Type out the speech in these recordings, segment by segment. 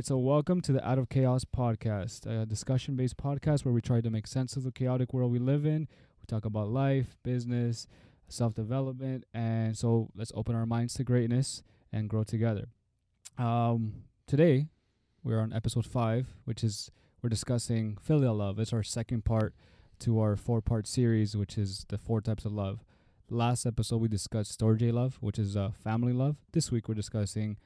right, so welcome to the Out of Chaos podcast, a discussion based podcast where we try to make sense of the chaotic world we live in. We talk about life, business, self development, and so let's open our minds to greatness and grow together. Um, today, we're on episode five, which is we're discussing filial love. It's our second part to our four part series, which is the four types of love. Last episode, we discussed storge love, which is uh, family love. This week, we're discussing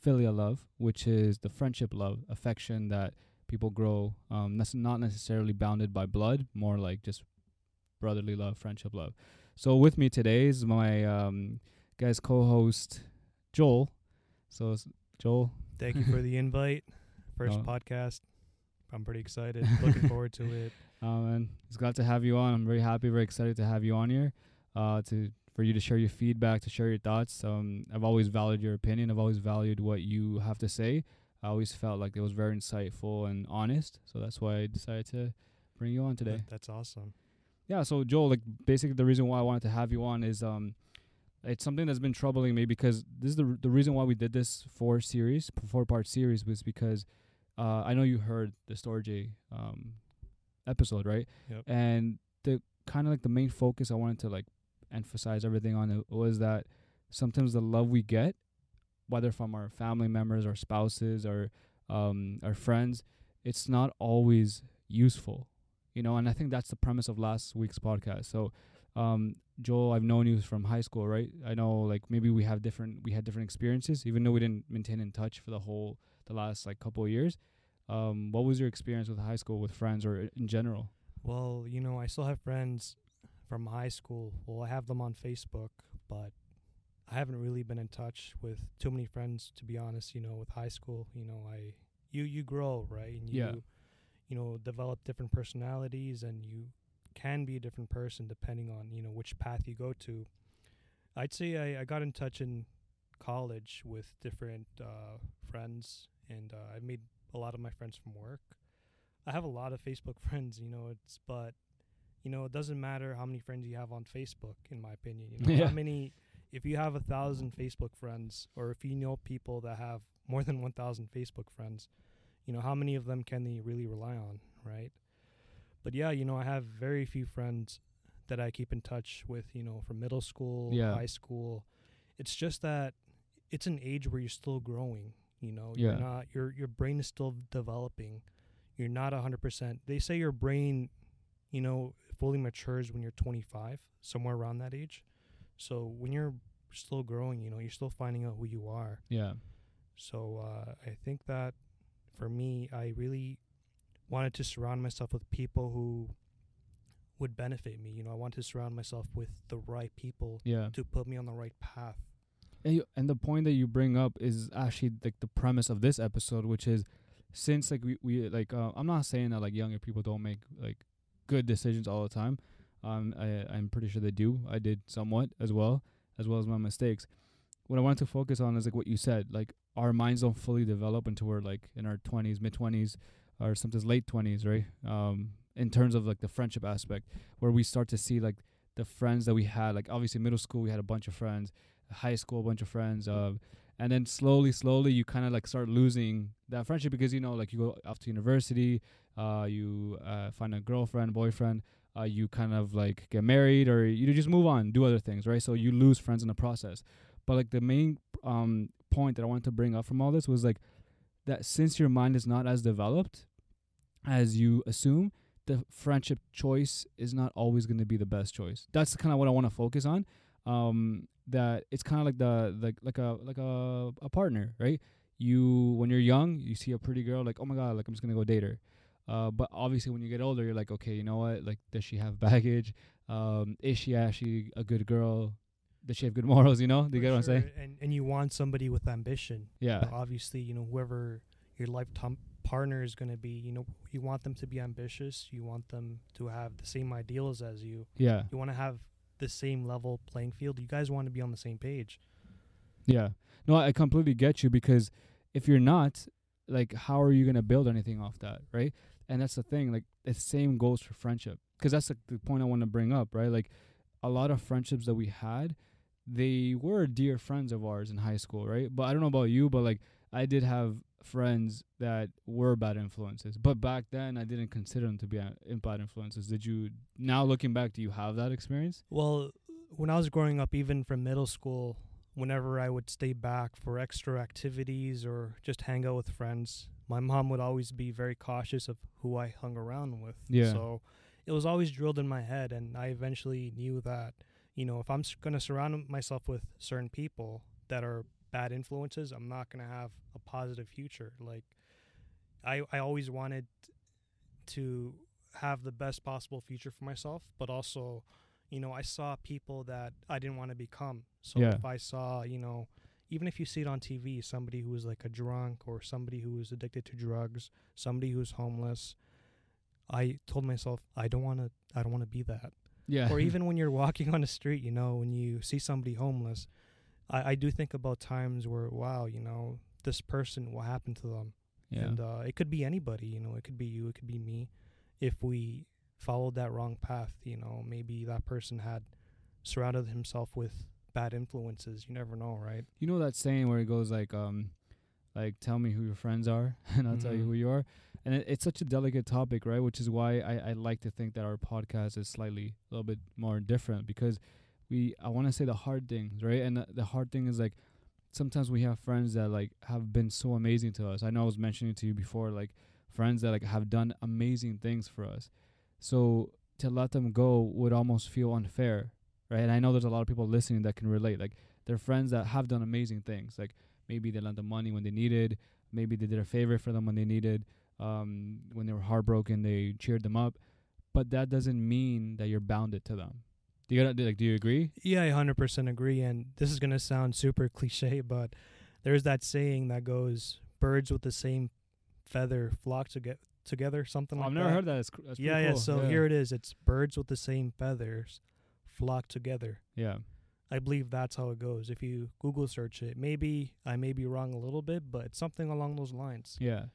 filial love, which is the friendship love, affection that people grow, um, not necessarily bounded by blood, more like just brotherly love, friendship love. So with me today is my um, guys co-host Joel. So Joel, thank you for the invite. First podcast. I'm pretty excited. Looking forward to it. Um, and it's glad to have you on. I'm very happy, very excited to have you on here. Uh, to for you to share your feedback, to share your thoughts. Um, I've always valued your opinion. I've always valued what you have to say. I always felt like it was very insightful and honest. So that's why I decided to bring you on today. That's awesome. Yeah. So Joel, like basically the reason why I wanted to have you on is um, it's something that's been troubling me because this is the r- the reason why we did this four series, four part series was because uh, I know you heard the Storge um episode, right? Yep. And the kind of like the main focus I wanted to like emphasize everything on it was that sometimes the love we get, whether from our family members, our spouses, or um, our friends, it's not always useful, you know. And I think that's the premise of last week's podcast. So, um, Joel, I've known you from high school, right? I know, like maybe we have different, we had different experiences, even though we didn't maintain in touch for the whole, the last like couple of years. Um, what was your experience with high school with friends or in general? Well, you know, I still have friends from high school. Well, I have them on Facebook, but I haven't really been in touch with too many friends to be honest, you know, with high school, you know, I you you grow, right? And you yeah. you know, develop different personalities and you can be a different person depending on, you know, which path you go to. I'd say I, I got in touch in college with different uh, friends and uh, I made a lot of my friends from work. I have a lot of Facebook friends, you know, it's but you know, it doesn't matter how many friends you have on Facebook, in my opinion. You know, yeah. how many, if you have a thousand Facebook friends, or if you know people that have more than 1,000 Facebook friends, you know, how many of them can they really rely on, right? But yeah, you know, I have very few friends that I keep in touch with, you know, from middle school, yeah. high school. It's just that it's an age where you're still growing, you know, yeah. you're not, your, your brain is still developing. You're not 100%. They say your brain, you know, fully matures when you're 25, somewhere around that age. So when you're still growing, you know, you're still finding out who you are. Yeah. So uh, I think that for me, I really wanted to surround myself with people who would benefit me. You know, I want to surround myself with the right people yeah. to put me on the right path. And, you, and the point that you bring up is actually like the premise of this episode, which is since like we, we like uh, I'm not saying that like younger people don't make like good decisions all the time. Um, I, I'm pretty sure they do. I did somewhat as well, as well as my mistakes. What I wanted to focus on is like what you said. Like our minds don't fully develop until we're like in our 20s, mid 20s, or sometimes late 20s, right? Um, in terms of like the friendship aspect, where we start to see like the friends that we had. Like obviously middle school, we had a bunch of friends. High school, a bunch of friends. Uh, and then slowly, slowly, you kind of like start losing that friendship because you know, like you go off to university, uh, you uh, find a girlfriend, boyfriend, uh, you kind of like get married or you just move on, do other things, right? So you lose friends in the process. But like the main um, point that I wanted to bring up from all this was like that since your mind is not as developed as you assume, the friendship choice is not always going to be the best choice. That's kind of what I want to focus on. Um, that it's kind of like the like like a like a a partner, right? You when you're young, you see a pretty girl, like oh my god, like I'm just gonna go date her. Uh, but obviously, when you get older, you're like, okay, you know what? Like, does she have baggage? Um, is she actually a good girl? Does she have good morals? You know, do you get sure. what I'm saying? And and you want somebody with ambition. Yeah. But obviously, you know, whoever your lifetime partner is going to be, you know, you want them to be ambitious. You want them to have the same ideals as you. Yeah. You want to have the same level playing field. You guys want to be on the same page. Yeah. No, I completely get you because if you're not, like, how are you going to build anything off that, right? And that's the thing like the same goes for friendship because that's the, the point i want to bring up right like a lot of friendships that we had they were dear friends of ours in high school right but i don't know about you but like i did have friends that were bad influences, but back then I didn't consider them to be uh, bad influences. Did you? Now looking back, do you have that experience? Well, when I was growing up, even from middle school, whenever I would stay back for extra activities or just hang out with friends, my mom would always be very cautious of who I hung around with. Yeah. So it was always drilled in my head, and I eventually knew that, you know, if I'm going to surround myself with certain people that are bad influences, I'm not going to have a positive future. Like, I, I always wanted to have the best possible future for myself, but also, you know, I saw people that I didn't want to become. So Yeah. if I saw, you know, even if you see it on TV, somebody who is like a drunk or somebody who is addicted to drugs, somebody who's homeless, I told myself I don't want to I don't want to be that. Yeah. or even when you're walking on the street, you know, when you see somebody homeless, I, I do think about times where wow, you know, this person what happened to them. yeah. And uh, it could be anybody, you know, it could be you, it could be me. If we followed that wrong path, you know, maybe that person had surrounded himself with bad influences. You never know, right? you know that saying where it goes like um like tell me who your friends are and I'll tell you who you are. And it, it's such a delicate topic, right? Which is why I, I like to think that our podcast is slightly a little bit more different because we I want to say the hard things, right? And the, the hard thing is like sometimes we have friends that like have been so amazing to us. I know I was mentioning to you before like friends that like have done amazing things for us. So to let them go would almost feel unfair, right? And I know there's a lot of people listening that can relate. Like they're friends that have done amazing things. Like maybe they lent them money when they needed, maybe they did a favor for them when they needed. Um, when they were heartbroken, they cheered them up. But that doesn't mean that you're bounded to them. Do you like? Do you agree? Yeah, I hundred percent agree. And this is gonna sound super cliche, but there's that saying that goes, "Birds with the same feather flock to get together." Something like I've that. never heard that. It's, that's yeah, yeah. cool. So here it is. It's birds with the same feathers flock together. Yeah. I believe that's how it goes. If you Google search it, maybe I may be wrong a little bit, but it's something along those lines. Yeah.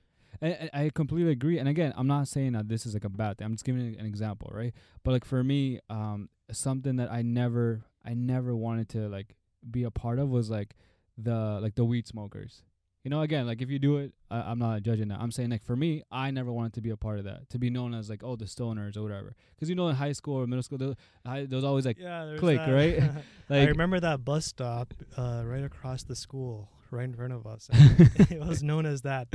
And, and I completely agree. And again, I'm not saying that this is like a bad thing. I'm just giving an example, right? But like for me, um, something that I never, I never wanted to like be a part of was like the like the weed smokers. You know, again, like if you do it, I, I'm not judging that. I'm saying like for me, I never wanted to be a part of that. To be known as like oh the stoners or whatever. Because you know in high school or middle school, there, I, there was always like Yeah, clique, right? I like remember that bus stop uh, right across the school, right in front of us. it was known as that.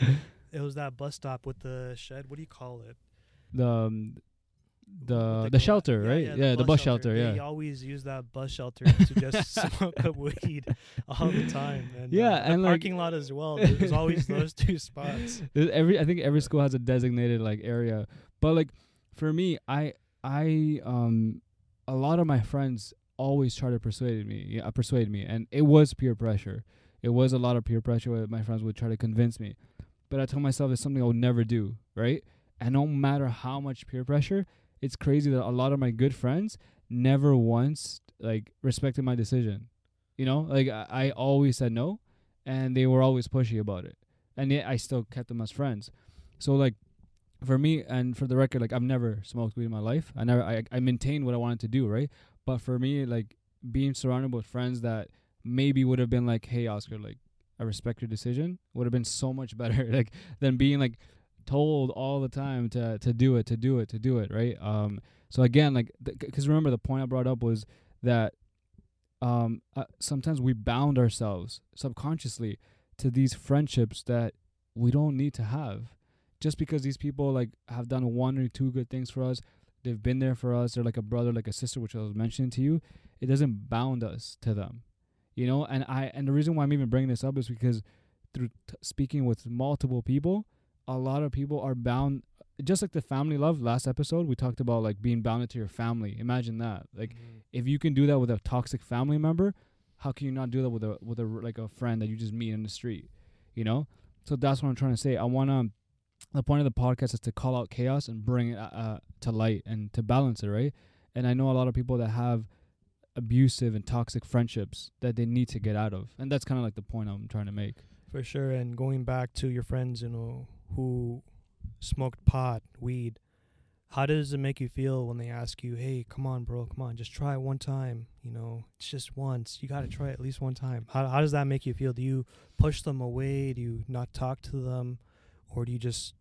It was that bus stop with the shed. What do you call it? the um, With the the shelter, yeah, right? Yeah, the, bus shelter. They yeah. always use that bus shelter to just smoke up weed all the time. And, Yeah, uh, the and, like- parking lot as well. There's always those two spots. Every I think every school has a designated like area. But like for me, I I um a lot of my friends always try to persuade me, yeah, persuade me, and it was peer pressure. It was a lot of peer pressure where my friends would try to convince me. But I told myself it's something I would never do, right? And no matter how much peer pressure, it's crazy that a lot of my good friends never once like respected my decision. You know, like I, I always said no, and they were always pushy about it and yet I still kept them as friends. So like for me and for the record, like I've never smoked weed in my life. I never I I maintained what I wanted to do, right? But for me, like being surrounded with friends that maybe would have been like, Hey Oscar, like I respect your decision would have been so much better like than being like told all the time to to do it, to do it, to do it, right? Um so again, like because remember the point I brought up was that um uh, sometimes we bound ourselves subconsciously to these friendships that we don't need to have just because these people like have done one or two good things for us they've been there for us they're like a brother like a sister which i was mentioning to you it doesn't bound us to them you know and i and the reason why i'm even bringing this up is because through t- speaking with multiple people a lot of people are bound just like the family love last episode we talked about like being bounded to your family imagine that like Mhm. if you can do that with a toxic family member, how can you not do that with a with a like a friend that you just meet in the street? You know. So that's what I'm trying to say. I want to. The point of the podcast is to call out chaos and bring it uh, uh, to light and to balance it, right? And I know a lot of people that have abusive and toxic friendships that they need to get out of, and that's kind of like the point I'm trying to make. For sure. And going back to your friends, you know, who smoked pot, weed, how does it make you feel when they ask you, "Hey, come on, bro, come on, just try it one time. You know, it's just once. You got to try it at least one time." How how does that make you feel? Do you push them away? Do you not talk to them, or do you just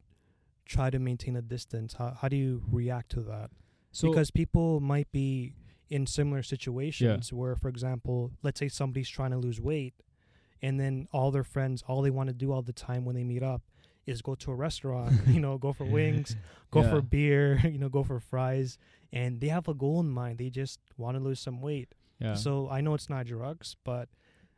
try to maintain a distance? How how do you react to that? So because people might be in similar situations where, for example, let's say somebody's trying to lose weight, and then all their friends, all they want to do all the time when they meet up is go to a restaurant, you know, go for wings, go Yeah. for beer, you know, go for fries, and they have a goal in mind. They just want to lose some weight. yeah. So I know it's not drugs, but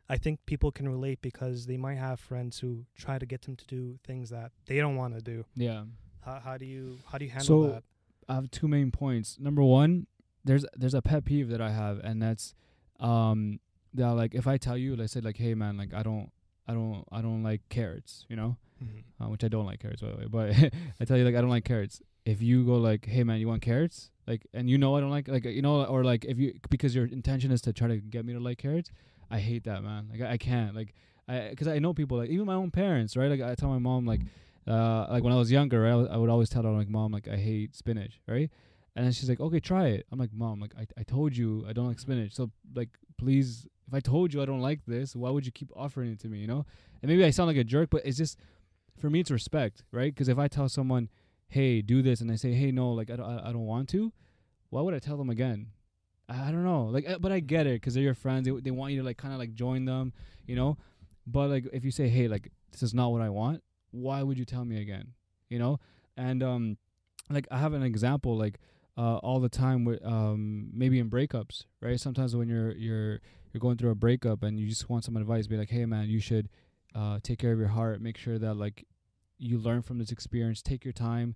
I think people can relate because they might have friends who try to get them to do things that they don't want to do. yeah. How, how do you how do you handle So, that? I have two main points. Number one, there's there's a pet peeve that I have, and that's um that like if I tell you, let's say like, hey man, like I don't I don't I don't like carrots, you know, Mm-hmm. uh, which I don't like carrots by the way, but I tell you like I don't like carrots. If you go like, hey man, you want carrots? Like, and you know I don't like like you know, or like if you because your intention is to try to get me to like carrots, I hate that man. Like I, I can't like I because I know people like even my own parents, right? Like I tell my mom like uh like when I was younger, right? I, w- I would always tell her like mom like I hate spinach, right? And then she's like, okay, try it. I'm like, mom, like I, I told you I don't like spinach. So like, please, if I told you I don't like this, why would you keep offering it to me? You know? And maybe I sound like a jerk, but it's just for me, it's respect, right? Because if I tell someone, hey, do this, and they say, hey, no, like I don't, I, I don't want to, why would I tell them again? I, I don't know, like, uh, but I get it because they're your friends. They they want you to like kind of like join them, you know. But like, if you say, hey, like this is not what I want, why would you tell me again? You know? And um, like I have an example, like uh, all the time with um maybe in breakups, right? Sometimes when you're you're you're going through a breakup and you just want some advice, be like, hey man, you should uh take care of your heart, make sure that like you learn from this experience, take your time.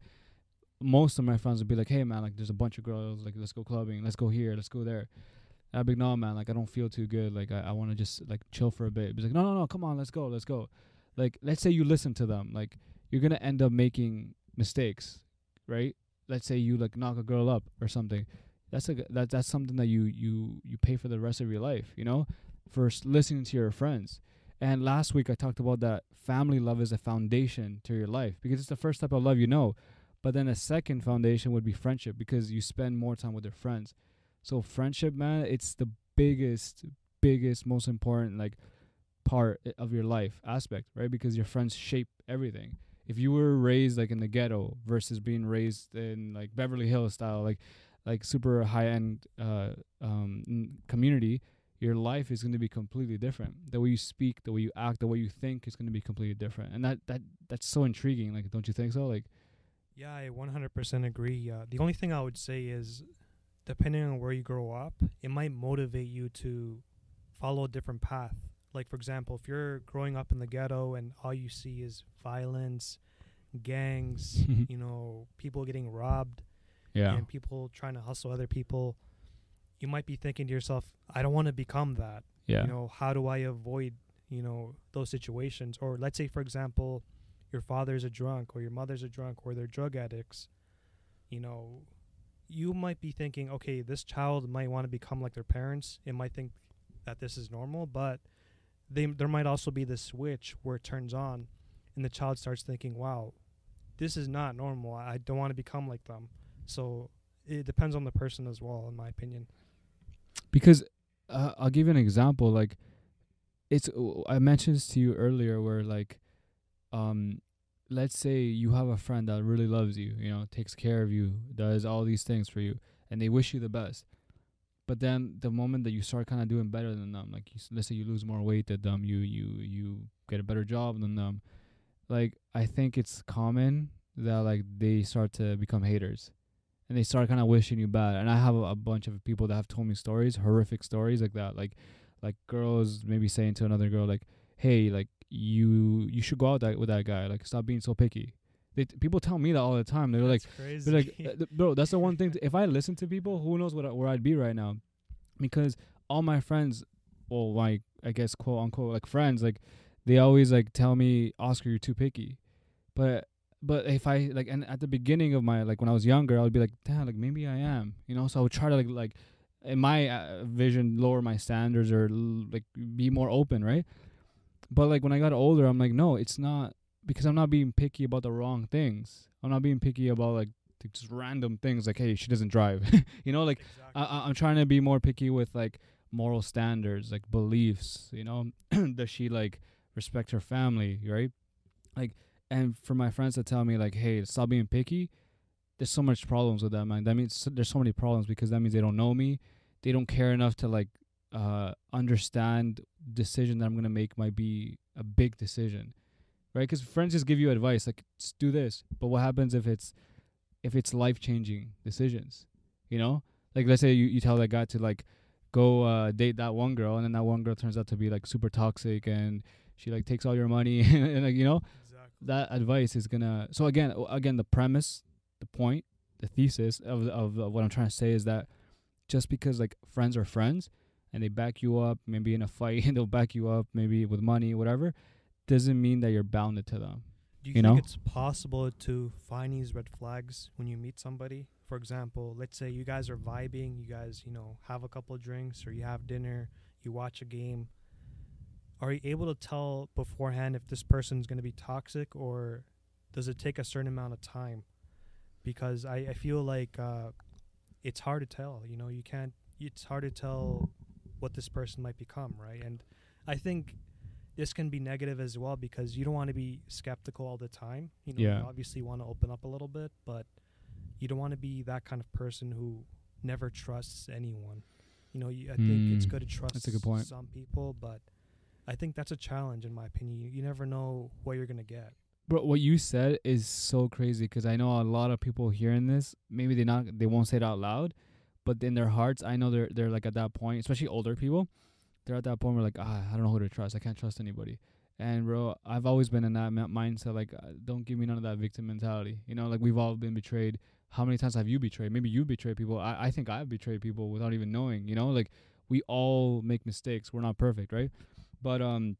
Most of my friends would be like, hey man, like there's a bunch of girls, like let's go clubbing, let's go here, let's go there. I'd be like, no man, like I don't feel too good, like I, I want to just like chill for a bit. Be like, no no no, come on, let's go, let's go. Like let's say you listen to them, like you're gonna end up making mistakes, right? let's say you like knock a girl up or something that's a that that's something that you you you pay for the rest of your life you know for listening to your friends. And last week i talked about that family love is a foundation to your life because it's the first type of love you know. But then a second foundation would be friendship because you spend more time with your friends. So friendship man it's the biggest biggest most important like part of your life aspect right? Because your friends shape everything. If you were raised like in the ghetto versus being raised in like Beverly Hills style, like like super high end uh, um, community, your life is going to be completely different. The way you speak, the way you act, the way you think is going to be completely different, and that that that's so intriguing. Like, don't you think so? Like, Yeah, I 100% agree. Uh, the only thing I would say is, depending on where you grow up, it might motivate you to follow a different path. Like, for example, if you're growing up in the ghetto and all you see is violence, gangs, you know, people getting robbed, yeah, and people trying to hustle other people, you might be thinking to yourself, I don't want to become that. yeah, You know, how do I avoid, you know, those situations? Or let's say, for example, your father's a drunk or your mother's a drunk or they're drug addicts. You know, you might be thinking, okay, this child might want to become like their parents. It might think that this is normal, but they there might also be this switch where it turns on and the child starts thinking, wow, this is not normal. I don't want to become like them. So it depends on the person as well, in my opinion. because uh, I'll give you an example. Like, it's I mentioned this to you earlier, where like, um, let's say you have a friend that really loves you, you know, takes care of you, does all these things for you, and they wish you the best. But then the moment that you start kind of doing better than them, like you, let's say you lose more weight than them, you you you get a better job than them, like I think it's common that like they start to become haters and they start kind of wishing you bad. And I have a, a bunch of people that have told me stories, horrific stories like that, like like girls maybe saying to another girl like, "Hey, like you you should go out that with that guy. Like stop being so picky." They t- people tell me that all the time. They're like, crazy. they're like, bro, that's the one thing. If I listen to people, who knows what I- where I'd be right now? Because all my friends, well, my I guess quote unquote like friends, like they always like tell me, Oscar, you're too picky. But but if I like, and at the beginning of my like when I was younger, I would be like, damn, like maybe I am, you know. So I would try to like like in my uh, vision lower my standards or l- like be more open, right? But like when I got older, I'm like, no, it's not because I'm not being picky about the wrong things. I'm not being picky about like just random things like hey she doesn't drive you know like exactly. I- I'm trying to be more picky with like moral standards, like beliefs. You know, does she like respect her family, right? Like, and for my friends to tell me like, hey, stop being picky. There's so much problems with that, man. That means there's so many problems because that means they don't know me. They don't care enough to like uh understand decision that I'm gonna make might be a big decision, right? Because friends just give you advice like, do this. But what happens if it's if it's life changing decisions? You know, like let's say you, you tell that guy to like go uh date that one girl and then that one girl turns out to be like super toxic and she like takes all your money and like you know. That advice is gonna so again again the premise the point the thesis of, of of what i'm trying to say is that just because like friends are friends and they back you up maybe in a fight and they'll back you up maybe with money whatever doesn't mean that you're bounded to them Do you, you think know? it's possible to find these red flags when you meet somebody? For example, let's say you guys are vibing, you guys, you know, have a couple of drinks or you have dinner, you watch a game. Are you able to tell beforehand if this person's going to be toxic or does it take a certain amount of time? Because I, I feel like uh, it's hard to tell. You know, you can't, it's hard to tell what this person might become, right? And I think this can be negative as well because you don't want to be skeptical all the time. You know, Yeah. you obviously want to open up a little bit, but you don't want to be that kind of person who never trusts anyone. You know, you, I think it's Mm, good to trust that's a good point. some people, but I think that's a challenge in my opinion. You, you never know what you're gonna get. Bro, what you said is so crazy because I know a lot of people hearing this. Maybe they not they won't say it out loud, but in their hearts, I know they're they're like at that point, especially older people. They're at that point where like ah, I don't know who to trust. I can't trust anybody. And bro, I've always been in that mi- mindset. Like, uh, don't give me none of that victim mentality. You know, like we've all been betrayed. How many times have you betrayed? Maybe you betrayed people. I I think I've betrayed people without even knowing. You know, like we all make mistakes. We're not perfect, right? But um,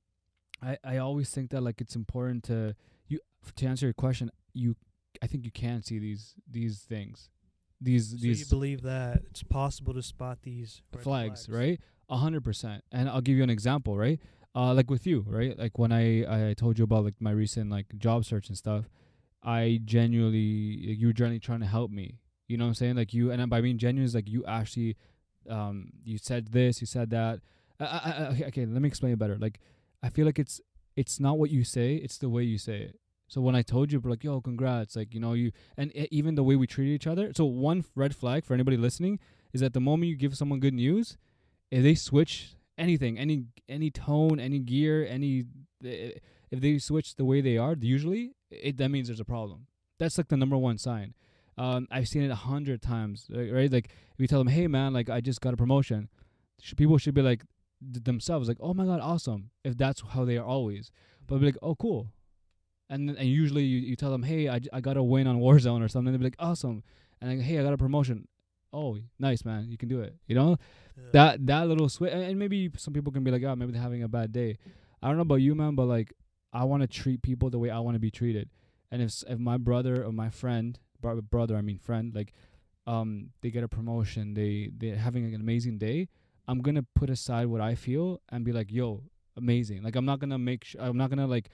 I I always think that like it's important to you to answer your question you i think you can see these these things. These So you these believe that it's possible to spot these red flags, right? A hundred percent. And i'll give you an example right? Uh like with you right? Like when i i told you about like my recent like job search and stuff i genuinely you were genuinely trying to help me. You know what i'm saying? Like you and by being genuine is like you actually um you said this you said that I, I, okay, okay let me explain it better. Like i feel like it's it's not what you say it's the way you say it. So when i told you bro, like yo congrats like you know you and even the way we treat each other so one red flag for anybody listening is that the moment you give someone good news if they switch anything any any tone any gear any eh, if they switch the way they are usually it that means there's a problem. That's like the number one sign. Um i've seen it a hundred times right, like if you tell them hey man like i just got a promotion people should be like themselves like oh my god awesome if that's how they are always. But be like oh cool. And then, and usually you, you tell them hey I, j- I got a win on warzone or something They'd be like awesome. And like hey i got a promotion. Oh nice man you can do it you know? Yeah. that that little switch and maybe some people can be like oh maybe they're having a bad day. I don't know about you man but like i want to treat people the way i want to be treated. And if s- if my brother or my friend brother i mean friend like um they get a promotion they they're having an amazing day i'm gonna put aside what i feel and be like yo amazing like i'm not gonna make sh- i'm not gonna like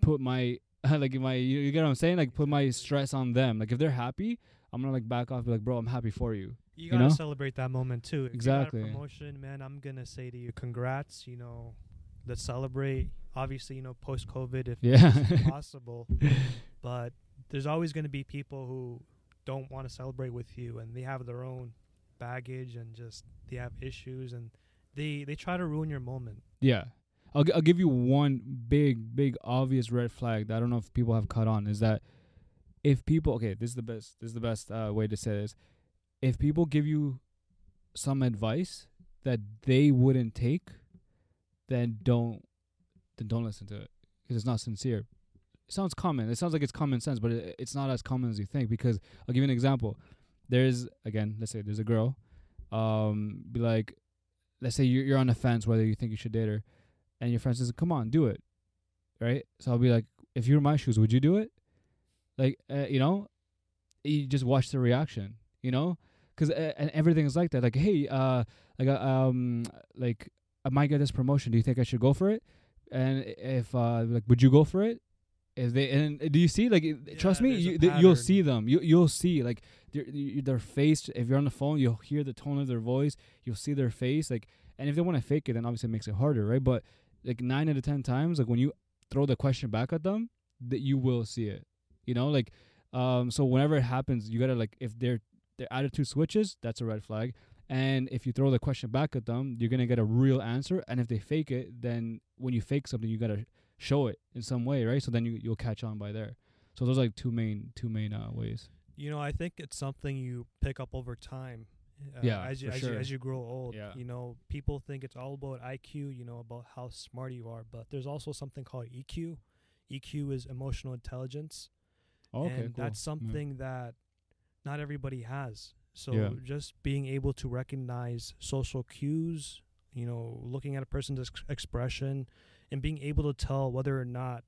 put my like my you, you get what i'm saying like put my stress on them like if they're happy i'm gonna like back off and be like bro i'm happy for you you you gotta know? celebrate that moment too. If you got a Exactly. promotion, man. I'm gonna say to you, congrats. You know, let's celebrate. Obviously, you know, post COVID, if Yeah. it's possible, but there's always gonna be people who don't want to celebrate with you, and they have their own baggage and just they have issues, and they they try to ruin your moment. Yeah. I'll, I'll give you one big, big, obvious red flag that I don't know if people have caught on is that if people, okay, this is the best, this is the best uh, way to say this. If people give you some advice that they wouldn't take, then don't, then don't listen to it because it's not sincere. It sounds common. It sounds like it's common sense, but it, it's not as common as you think. Because I'll give you an example. There's again, let's say there's a girl, um, be like, let's say you're you're on the fence whether you think you should date her, and your friend says, "Come on, do it," right? So I'll be like, if you're in my shoes, would you do it? Like, uh, you know, you just watch the reaction, you know, because uh, and everything is like that. Like, hey, uh, like, uh, um, like I might get this promotion. Do you think I should go for it? And if uh, like, would you go for it? if they and do you see like it- trust me you, you'll see them you you'll see like their their face if you're on the phone you'll hear the tone of their voice you'll see their face like and if they want to fake it then obviously it makes it harder right but like 9 out of 10 times like when you throw the question back at them that you will see it you know like um so whenever it happens you got to like if their their attitude switches that's a red flag and if you throw the question back at them you're to get a real answer and if they fake it then when you fake something you got to show it in some way, right? So then you you'll catch on by there. So those are like two main two main uh, ways. You know, I think it's something you pick up over time. Uh, Yeah, as you as sure. you as you grow old. Yeah. You know, people think it's all about IQ. You know, about how smart you are, but there's also something called EQ. EQ is emotional intelligence, Oh, okay, and cool. that's Yeah. something that not everybody has. So Yeah. just being able to recognize social cues, you know, looking at a person's ex- expression, and being able to tell whether or not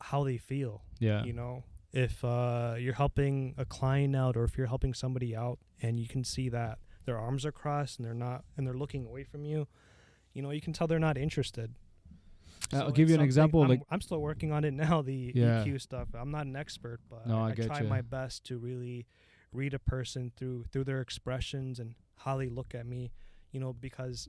how they feel Yeah. you know if uh, you're helping a client out or if you're helping somebody out and you can see that their arms are crossed and they're not and they're looking away from you you know you can tell they're not interested Uh, I'll give you an example, I'm, like- I'm still working on it now the Yeah. eq stuff i'm not an expert but No, i, I try ya. my best to really read a person through through their expressions and how they look at me you know because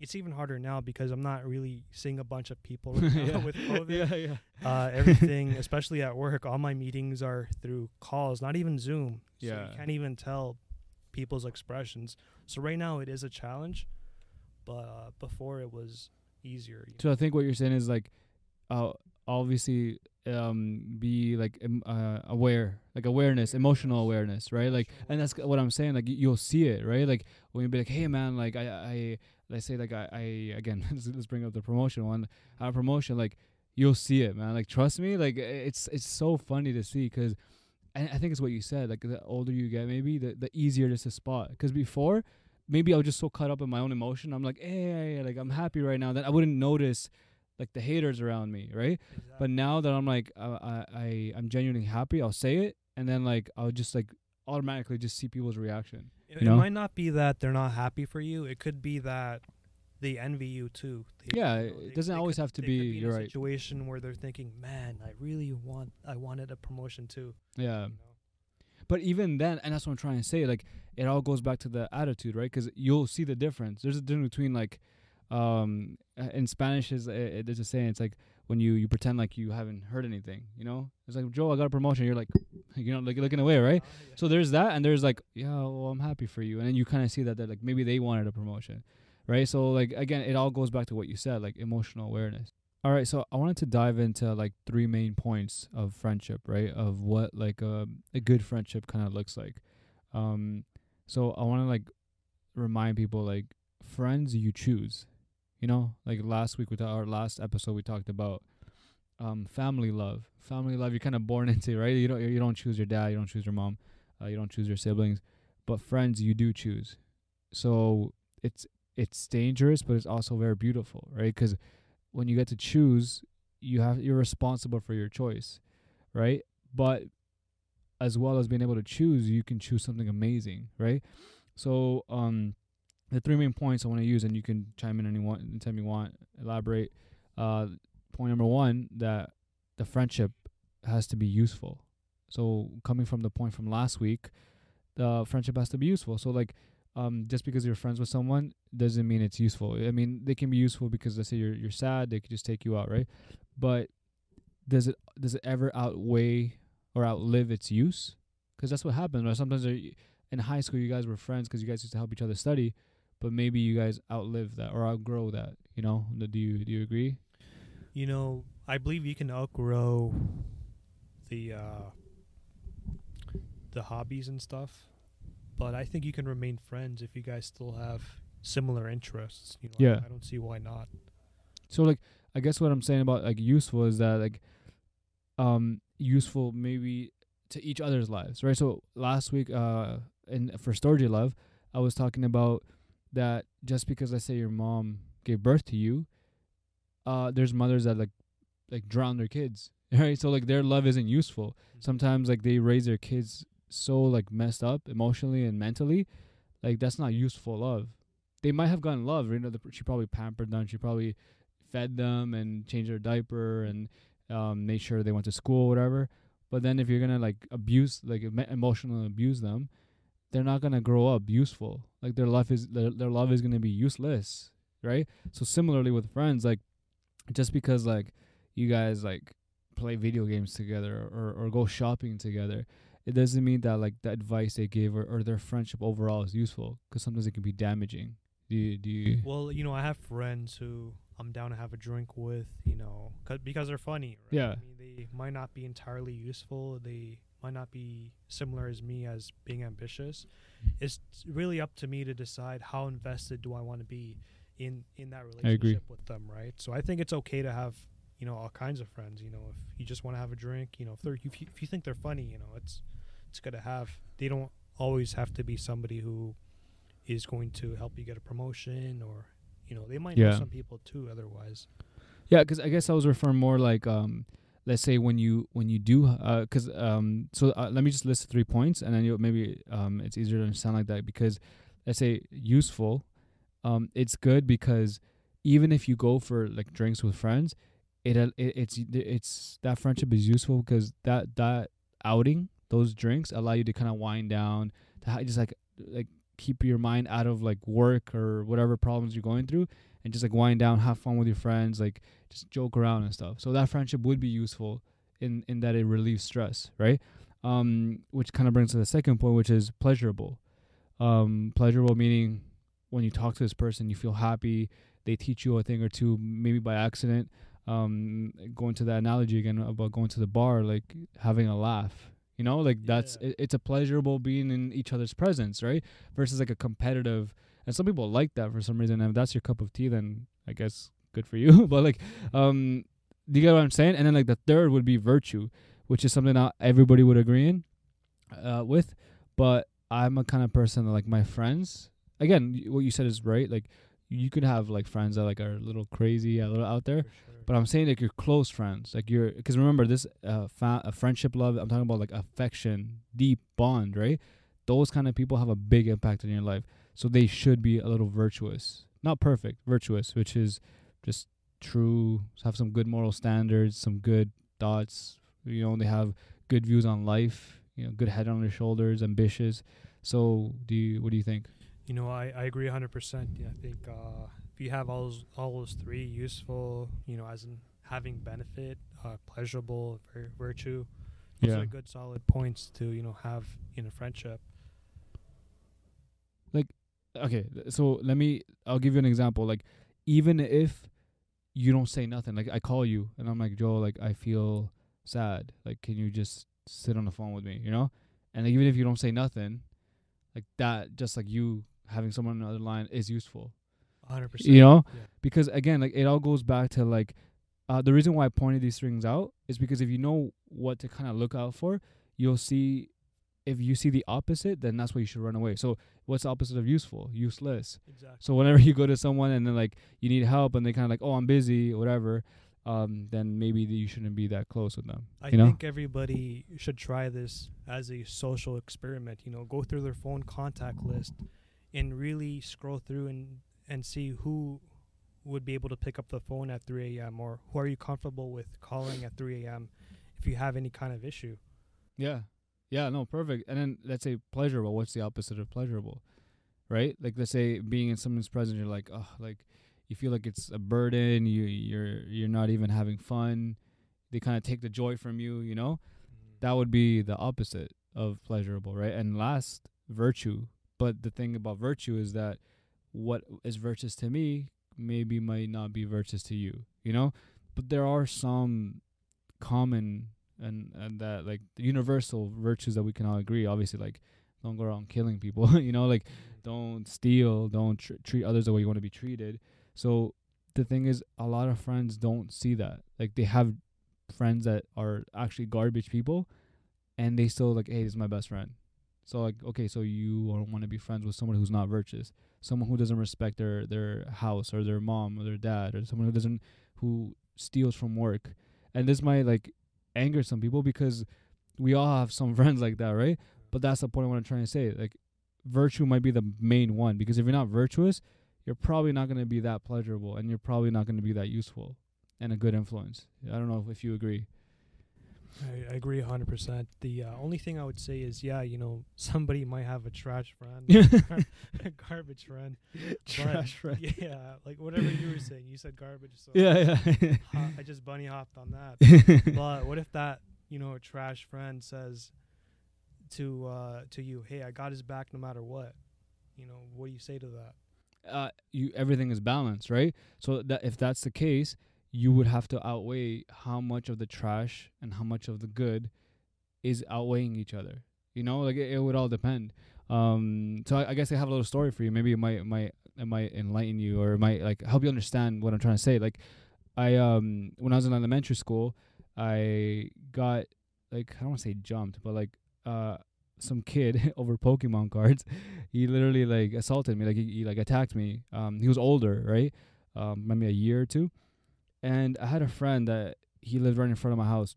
it's even harder now because I'm not really seeing a bunch of people right now yeah. with COVID yeah, yeah. uh, everything, especially at work, all my meetings are through calls, not even Zoom. So Yeah. you can't even tell people's expressions. So right now it is a challenge, but uh, before it was easier. So I think what you're saying is like, uh, obviously, um, be like em- uh, aware, like awareness, emotional Awareness. awareness, right? Like, and that's what I'm saying. Like, you'll see it, right? Like when you be like, hey man, like I, I, let's say like I, I again, let's, bring up the promotion one. Our promotion, like you'll see it, man. Like trust me, like it's it's so funny to see because, and I think it's what you said. Like the older you get, maybe the the easier it is to spot. Because before, maybe I was just so caught up in my own emotion. I'm like, hey, like I'm happy right now that I wouldn't notice like the haters around me, right? But now that I'm like, uh, I, I, I'm genuinely happy, I'll say it, and then like I'll just like automatically just see people's reaction. It, it know? might not be that they're not happy for you. It could be that they envy you too. They, Yeah, you it know, they- doesn't they always could- have to be- could in you're a right. Situation where they're thinking, "Man, I really want, I wanted a promotion too." Yeah. you know? But even then, and that's what I'm trying to say. Like, it all goes back to the attitude, right? Because you'll see the difference. There's a difference between like, um, uh, in Spanish is uh, there's a saying. It's like when you you pretend like you haven't heard anything. You know, it's like Joe, I got a promotion. You're like, you know, like looking away, right? Ah, yeah. So there's that, and there's like, yeah, well, I'm happy for you, and then you kind of see that that like maybe they wanted a promotion, right? So like again, it all goes back to what you said, like emotional awareness. All right, so I wanted to dive into like three main points of friendship, right? Of what like a a good friendship kind of looks like. Um, so I want to like remind people like friends you choose. You know, like last week with our last episode, we talked about um family love. Family love you're kind of born into, right? You don't you don't choose your dad, you don't choose your mom, uh, you don't choose your siblings, but friends you do choose. So it's it's dangerous, but it's also very beautiful, right? Because when you get to choose, you have you're responsible for your choice, right? But as well as being able to choose, you can choose something amazing, right? So um the three main points I want to use, and you can chime in anyone anytime you want, elaborate. Uh, point number one that the friendship has to be useful. So coming from the point from last week, the friendship has to be useful. So like, um, just because you're friends with someone doesn't mean it's useful. I mean, they can be useful because let's say you're you're sad, they could just take you out, right? But does it does it ever outweigh or outlive its use? Because that's what happens. Right? Sometimes there- in high school, you guys were friends because you guys used to help each other study, but maybe you guys outlive that or outgrow that. You know, do you do you agree? You know, I believe you can outgrow the uh, the hobbies and stuff, but I think you can remain friends if you guys still have similar interests. You know, I- Yeah. I, don't see why not. So like I guess what I'm saying about like useful is that like um useful maybe to each other's lives, right? So last week uh in for Storge Love, I was talking about that just because let's say your mom gave birth to you, uh there's mothers that like like drown their kids. Right? So like their love isn't useful. Sometimes like they raise their kids so like messed up emotionally and mentally, like that's not useful love. They might have gotten love, you know, the, she probably pampered them, she probably fed them and changed their diaper and um, made sure they went to school, whatever. But then if you're gonna like abuse, like emo- emotionally abuse them, they're not gonna grow up useful. Like their life is their, their love is gonna be useless, right? So similarly with friends, like just because like you guys like play video games together or or go shopping together, it doesn't mean that like the advice they gave or, or their friendship overall is useful. Because sometimes it can be damaging. Do you, do you? Well, you know, I have friends who I'm down to have a drink with, you know, 'cause- because they're funny. Right? Yeah. I mean, they might not be entirely useful. They might not be similar as me as being ambitious. It's really up to me to decide how invested do I want to be in in that I agree. relationship with them, right? So I think it's okay to have you know all kinds of friends. You know, if you just want to have a drink, you know, if they're if you, if you think they're funny, you know, it's it's good to have. They don't always have to be somebody who is going to help you get a promotion or you know they might Yeah. know some people too otherwise yeah because I guess I was referring more like um, let's say when you when you do uh 'cause um, so uh, let me just list three points and then you maybe um, it's easier to understand like that because let's say useful, um, it's good because even if you go for like drinks with friends, it, uh, it it's it's that friendship is useful because that that outing those drinks allow you to kind of wind down to just like like keep your mind out of like work or whatever problems you're going through and just like wind down have fun with your friends like just joke around and stuff. So that friendship would be useful in in that it relieves stress, right? Um, which kind of brings to the second point, which is pleasurable. Um, pleasurable meaning when you talk to this person, you feel happy. They teach you a thing or two, maybe by accident. Um, going to that analogy again about going to the bar, like having a laugh. You know, like that's it, it's a pleasurable being in each other's presence, right? Versus like a competitive. And some people like that for some reason. And if that's your cup of tea, then I guess good for you. but like, um, do you get what I'm saying? And then like the third would be virtue, which is something that everybody would agree in, uh, with. But I'm a kind of person that like my friends. Again, what you said is right. Like you could have like friends that like are a little crazy, a little out there. sure. But I'm saying like your close friends, like your, because remember this, uh, fa- a friendship, love. I'm talking about like affection, deep bond, right? Those kind of people have a big impact in your life, so they should be a little virtuous, not perfect, virtuous, which is just true. Have some good moral standards, some good thoughts. You know, they have good views on life. You know, good head on their shoulders, ambitious. So, do you? What do you think? you know i, I agree 100% yeah, i think uh, if you have all those all those three useful you know as in having benefit uh, pleasurable vir- virtue those Yeah. are good solid points to you know have in a friendship okay so let me i'll give you an example like even if you don't say nothing like i call you and i'm like joe like i feel sad. Like can you just sit on the phone with me? You know? And like, even if you don't say nothing like that just like you having someone on the other line is useful. 100% you know? Yeah. because again like it all goes back to like uh, the reason why i pointed these things out is because if you know what to kind of look out for you'll see if you see the opposite then that's why you should run away so what's the opposite of useful useless exactly so whenever you go to someone and then like you need help and they kind of like oh i'm busy whatever um then maybe you shouldn't be that close with them I you know think everybody should try this as a social experiment. You know, go through their phone contact list and really scroll through and and see who would be able to pick up the phone at 3 a.m. or who are you comfortable with calling at 3 a.m. if you have any kind of issue. Yeah. Yeah, no, perfect. And then let's say pleasurable. What's the opposite of pleasurable? Right? Like let's say being in someone's presence, you're like, oh, like you feel like it's a burden. You you're you're not even having fun. They kind of take the joy from you. You know, mm-hmm. that would be the opposite of pleasurable, right? And last, virtue. But the thing about virtue is that what is virtuous to me maybe might not be virtuous to you. You know, but there are some common and and that like the universal virtues that we can all agree. Obviously, like don't go around killing people. you know, like don't steal, don't tr- treat others the way you want to be treated. So the thing is, a lot of friends don't see that. Like they have friends that are actually garbage people, and they still like, hey, this is my best friend. So like, okay, so you want to be friends with someone who's not virtuous, someone who doesn't respect their their house or their mom or their dad, or someone who doesn't who steals from work. And this might like anger some people because we all have some friends like that, right? But that's the point I want to try and say. Like, virtue might be the main one because if you're not virtuous, you're probably not going to be that pleasurable and you're probably not going to be that useful. and a good influence. I don't know if you agree. I, I agree 100%. The uh, only thing I would say is, yeah, you know, somebody might have a trash friend, a garbage friend. Trash friend. Yeah, like whatever you were saying. You said garbage, so Yeah, yeah. ho- I just bunny hopped on that. but what if that, you know, trash friend says to uh to you, "Hey, I got his back no matter what." You know, what do you say to that? uh, you everything is balanced, right? So that if that's the case, you would have to outweigh how much of the trash and how much of the good is outweighing each other. You know, like it, it would all depend. Um, so I, I guess I have a little story for you. Maybe it might it might it might enlighten you or it might like help you understand what I'm trying to say. Like I um when I was in elementary school, I got like I don't want to say jumped, but like uh some kid over Pokemon cards. He literally like assaulted me, like he, he like attacked me. Um, he was older, right? Um, maybe a year or two. And I had a friend that he lived right in front of my house,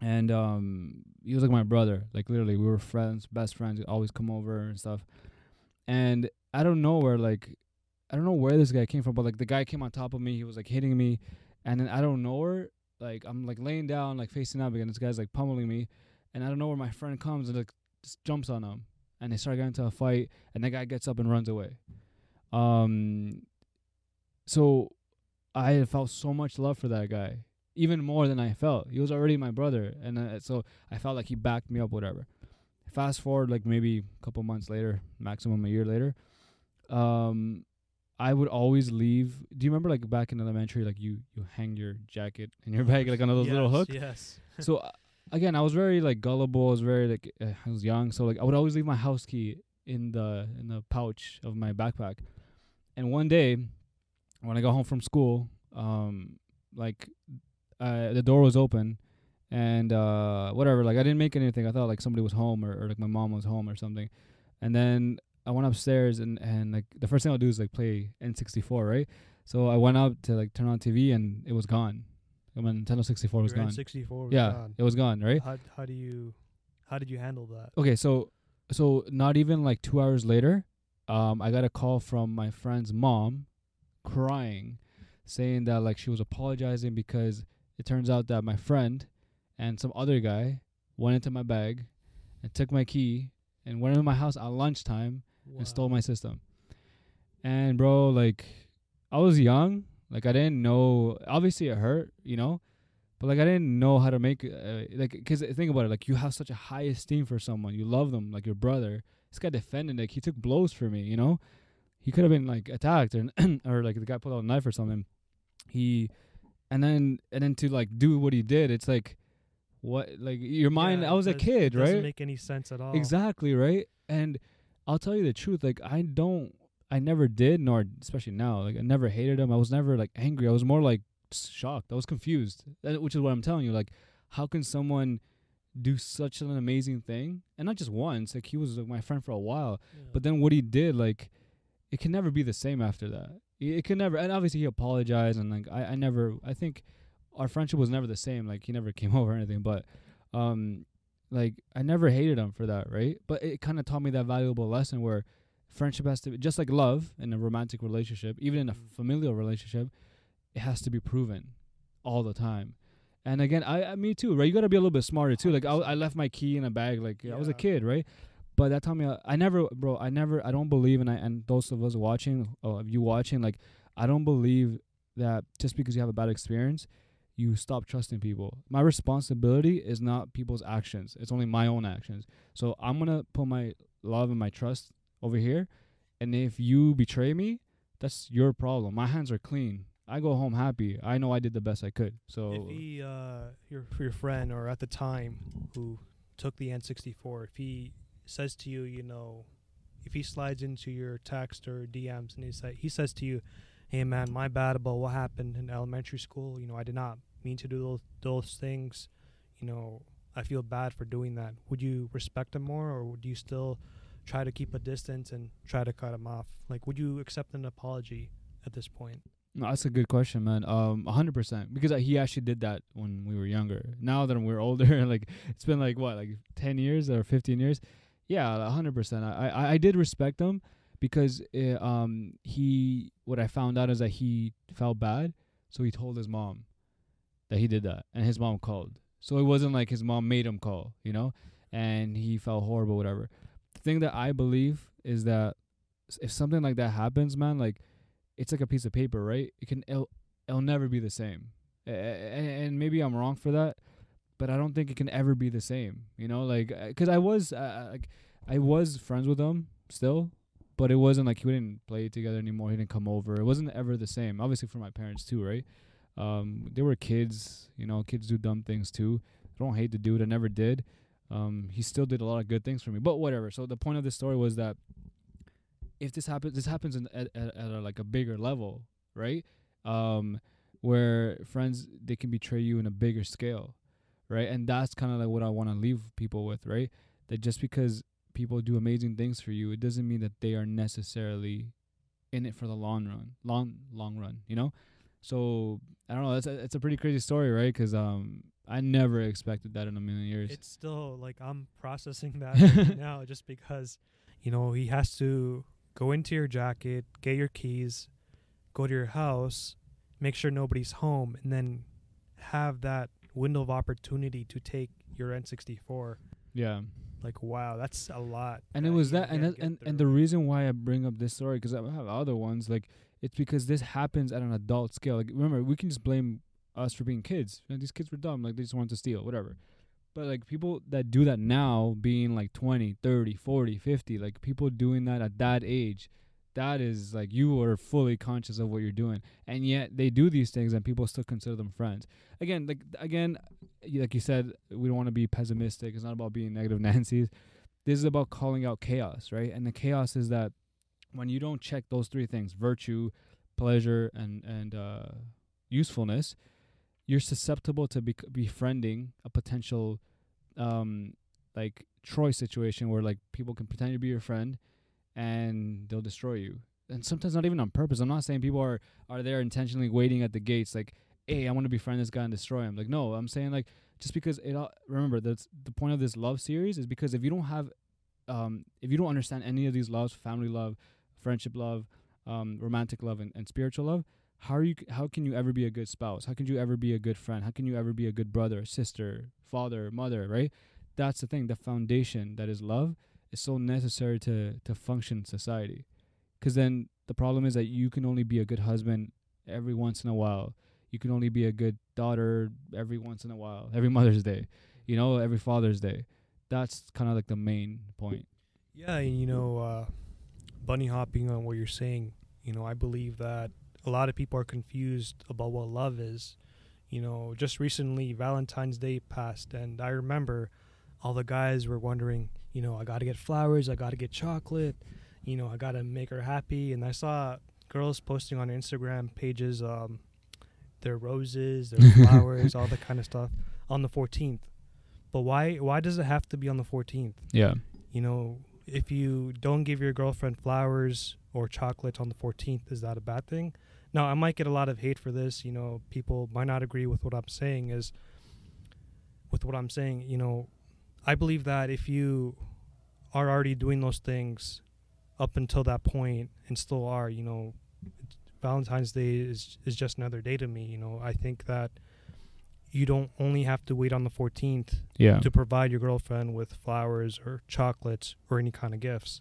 and um, he was like my brother. Like literally, we were friends, best friends. He'd always come over and stuff. And I don't know where like, I don't know where this guy came from, but like the guy came on top of me. He was like hitting me, and then I don't know where. Like I'm like laying down, like facing up, and this guy's like pummeling me, and I don't know where my friend comes and like just jumps on him, and they start getting into a fight, and the guy gets up and runs away. Um, so I felt so much love for that guy, even more than I felt. He was already my brother, and uh, so I felt like he backed me up, whatever. Fast forward, like maybe a couple months later, maximum a year later, um, I would always leave. Do you remember, like back in elementary, like you you hang your jacket in your bag like on those little Yes, hook? Yes. so uh, again, I was very like gullible. I was very like uh, I was young, so like I would always leave my house key in the in the pouch of my backpack. And one day, when I got home from school, um, like uh, the door was open, and uh, whatever. Like I didn't make anything. I thought like somebody was home or, or like my mom was home or something. And then I went upstairs and and like the first thing I'll do is like play N64, right? So I went up to like turn on TV and it was gone. I mean, Nintendo 64 was Your gone. N64 was Yeah, gone. it was gone, right? How how do you how did you handle that? Okay, so so not even like two hours later, um, I got a call from my friend's mom, crying, saying that like she was apologizing because it turns out that my friend and some other guy went into my bag and took my key and went into my house at lunchtime and stole my system. And bro, like I was young, like I didn't know. Obviously, it hurt, you know, but like I didn't know how to make uh, like. Cause think about it, like you have such a high esteem for someone, you love them, like your brother. This guy defended, like he took blows for me, you know. He could have been like attacked or or like the guy pulled out a knife or something. He, and then and then to like do what he did, it's like, what like your mind. Yeah, I was a kid, doesn't right? make any sense at all. Exactly, right? And I'll tell you the truth, like I don't I never did, nor especially now, like I never hated him. I was never like angry. I was more like shocked. I was confused. Which is what I'm telling you. Like, how can someone do such an amazing thing? And not just once, like he was like my friend for a while. Yeah. But then what he did, like, it can never be the same after that. It, can never. And obviously he apologized, and like I, I never. I think our friendship was never the same. Like he never came over or anything. But, um, like I never hated him for that, right? But it kind of taught me that valuable lesson where friendship has to be just like love in a romantic relationship, even in a Mm. familial relationship, it has to be proven all the time. And again, I, I me too, right? You got to be a little bit smarter too. Like I, I left my key in a bag, like I was a kid, right? But that taught me, uh, I never, bro, I never, I don't believe, and I and those of us watching, or you watching, like I don't believe that just because you have a bad experience, you stop trusting people. My responsibility is not people's actions; it's only my own actions. So I'm gonna put my love and my trust over here, and if you betray me, that's your problem. My hands are clean. I go home happy. I know I did the best I could. So if he uh your your friend or at the time who took the N64 if he says to you you know if he slides into your text or DMs and he say he says to you hey man my bad about what happened in elementary school you know I did not mean to do those those things you know I feel bad for doing that would you respect him more or would you still try to keep a distance and try to cut him off like would you accept an apology at this point No, that's a good question, man. Um, a hundred percent because uh, he actually did that when we were younger. Now that we're older, like it's been like what, like ten years or fifteen years. Yeah, hundred percent. I, I I did respect him because uh um he what I found out is that he felt bad, so he told his mom, that he did that, and his mom called. So it wasn't like his mom made him call, you know, and he felt horrible, whatever. The thing that I believe is that if something like that happens, man, like it's like a piece of paper, right? It can it'll, it'll never be the same, and maybe I'm wrong for that, but I don't think it can ever be the same, you know, like because I was uh, like I was friends with him still, but it wasn't like we didn't play together anymore. He didn't come over. It wasn't ever the same. Obviously for my parents too, right? Um, they were kids, you know. Kids do dumb things too. I don't hate the dude. I never did. Um, he still did a lot of good things for me. But whatever. So the point of this story was that if this happens, this happens in, at at, at a, like a bigger level, right? Um, where friends they can betray you in a bigger scale, right? And that's kind of like what I want to leave people with, right? That just because people do amazing things for you, it doesn't mean that they are necessarily in it for the long run, long long run, you know. So I don't know. It's a, it's a pretty crazy story, right? 'Cause um, I never expected that in a million years. It's still like I'm processing that right now just because, you know, he has to go into your jacket, get your keys, go to your house, make sure nobody's home, and then have that window of opportunity to take your N64. yeah. Like, wow, that's a lot. and it was that and that, and, and the reason why I bring up this story 'cause I have other ones like it's because this happens at an adult scale. Like remember, we can just blame us for being kids. You know, these kids were dumb, like they just wanted to steal, whatever. But like people that do that now being like 20, 30, 40, 50, like people doing that at that age, that is like you are fully conscious of what you're doing. And yet they do these things and people still consider them friends. Again, like again, like you said, we don't want to be pessimistic. It's not about being negative Nancy's this is about calling out chaos, right? And the chaos is that when you don't check those three things, virtue, pleasure, and and uh, usefulness, you're susceptible to bec befriending a potential um, like Troy situation where like people can pretend to be your friend and they'll destroy you. And sometimes not even on purpose. I'm not saying people are are there intentionally waiting at the gates like, hey, I want to befriend this guy and destroy him. Like no, I'm saying like just because it all remember that's the point of this love series is because if you don't have um if you don't understand any of these loves family love friendship love um romantic love and, and spiritual love how are you how can you ever be a good spouse how can you ever be a good friend how can you ever be a good brother sister father mother right that's the thing the foundation that is love is so necessary to to function society. Because then the problem is that you can only be a good husband every once in a while. You can only be a good daughter every once in a while every mother's day you know every father's day. That's kind of like the main point. Yeah, and you know, uh, bunny hopping on what you're saying, you know, I believe that a lot of people are confused about what love is. You know, just recently Valentine's Day passed, and I remember all the guys were wondering, you know, I got to get flowers, I got to get chocolate, you know, I got to make her happy. And I saw girls posting on Instagram pages, um, their roses, their flowers, all that kind of stuff on the 14th. But why? Why does it have to be on the 14th? yeah you know, if you don't give your girlfriend flowers or chocolate on the 14th, is that a bad thing? Now, I might get a lot of hate for this. You know, people might not agree with what I'm saying. Is with what I'm saying, you know, I believe that if you are already doing those things up until that point and still are, you know, Valentine's Day is is just another day to me. You know, I think that you don't only have to wait on the 14th yeah to provide your girlfriend with flowers or chocolates or any kind of gifts.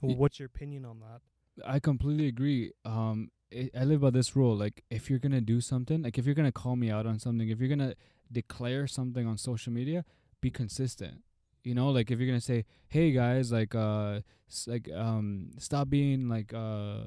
What's your opinion on that? I completely agree. Um, I, I live by this rule. Like, if you're gonna do something, like if you're gonna call me out on something, if you're gonna declare something on social media, be consistent. You know, like if you're gonna say, "Hey guys, like, uh, like, um, stop being like, uh,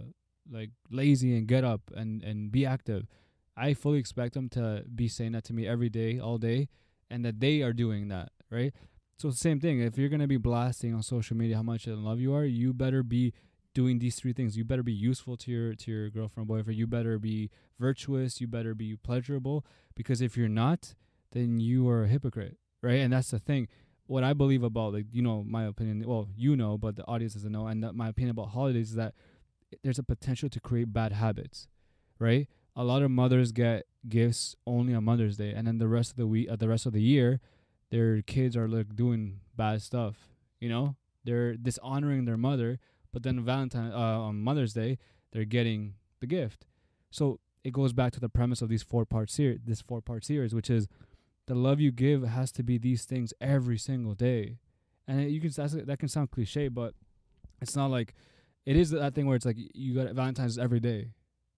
like lazy and get up and and be active." I fully expect them to be saying that to me every day, all day, and that they are doing that, right? So same thing. If you're gonna be blasting on social media how much in love you are, you better be doing these three things. You better be useful to your to your girlfriend, boyfriend. You better be virtuous. You better be pleasurable. Because if you're not, then you are a hypocrite, right? And that's the thing. What I believe about like you know my opinion. Well, you know, but the audience doesn't know. And my opinion about holidays is that there's a potential to create bad habits, right? A lot of mothers get gifts only on Mother's Day, and then the rest of the week, uh, the rest of the year, their kids are like doing bad stuff. You know, they're dishonoring their mother, but then Valentine uh, on Mother's Day, they're getting the gift. So it goes back to the premise of these four part series, this four part series, which is the love you give has to be these things every single day. And it, you can that's, that can sound cliche, but it's not like it is that thing where it's like you got Valentine's every day,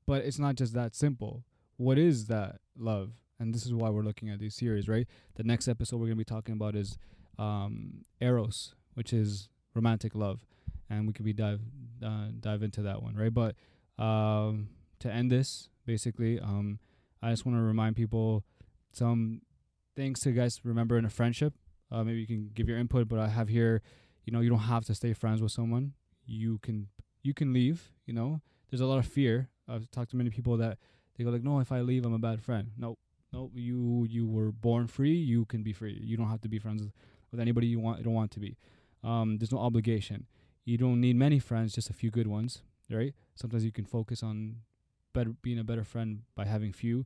but it's not just that simple. What is that love? And this is why we're looking at these series, right? The next episode we're gonna be talking about is um, Eros, which is romantic love, and we could be dive uh, dive into that one, right? But um, to end this, basically, um, I just want to remind people some things to guys remember in a friendship. Uh, maybe you can give your input, but I have here, you know, you don't have to stay friends with someone. You can you can leave. You know, there's a lot of fear. I've talked to many people that they go like, no, if I leave, I'm a bad friend. No, no, you you were born free. You can be free. You don't have to be friends with, anybody you want. You don't want to be. Um, there's no obligation. You don't need many friends, just a few good ones, right? Sometimes you can focus on better being a better friend by having few.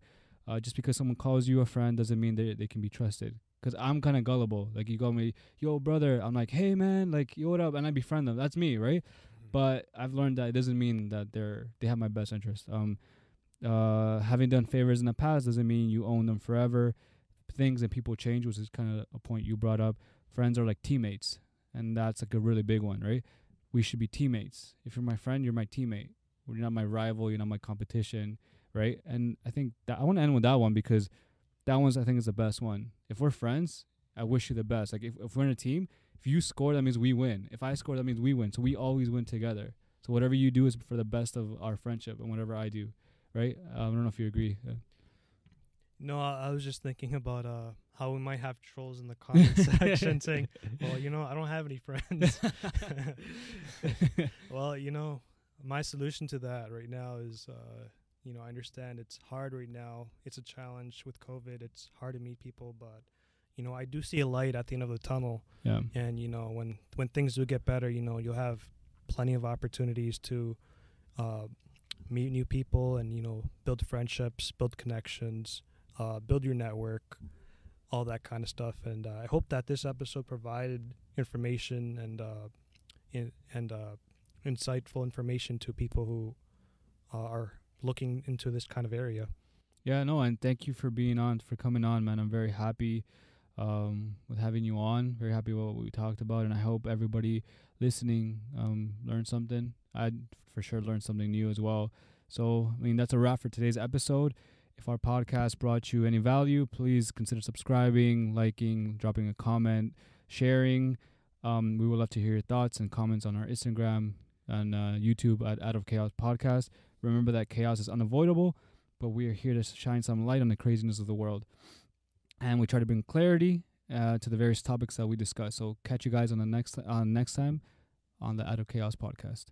Uh, just because someone calls you a friend doesn't mean they they can be trusted. Cause I'm kind of gullible. Like you call me, yo brother. I'm like, hey man, like yo what up, and I befriend them. That's me, right? But I've learned that it doesn't mean that they're they have my best interest. Um, uh, having done favors in the past doesn't mean you own them forever. Things and people change, which is kind of a point you brought up. Friends are like teammates, and that's like a really big one, right? We should be teammates. If you're my friend, you're my teammate. You're not my rival. You're not my competition, right? And I think that I want to end with that one because that one's I think is the best one. If we're friends, I wish you the best. Like if, if we're in a team, if you score, that means we win. If I score, that means we win. So we always win together. So whatever you do is for the best of our friendship, and whatever I do, right? Uh, I don't know if you agree. Yeah. No, I, I was just thinking about uh how we might have trolls in the comment section saying, "Well, you know, I don't have any friends." well, you know, my solution to that right now is, uh, you know, I understand it's hard right now. It's a challenge with COVID. It's hard to meet people, but you know, I do see a light at the end of the tunnel. Yeah. And you know, when when things do get better, you know, you'll have plenty of opportunities to uh, meet new people and you know build friendships, build connections, uh, build your network, all that kind of stuff. And uh, I hope that this episode provided information and uh, in, and uh, insightful information to people who uh, are looking into this kind of area. Yeah, no, and thank you for being on, for coming on, man. I'm very happy um, with having you on. Very happy with what we talked about, and I hope everybody listening um, learned something. I for sure learned something new as well. So, I mean, that's a wrap for today's episode. If our podcast brought you any value, please consider subscribing, liking, dropping a comment, sharing. Um, we would love to hear your thoughts and comments on our Instagram and uh, YouTube at Out of Chaos Podcast. Remember that chaos is unavoidable, but we are here to shine some light on the craziness of the world and we try to bring clarity uh, to the various topics that we discuss. So catch you guys on the next on next time on the Out of Chaos podcast.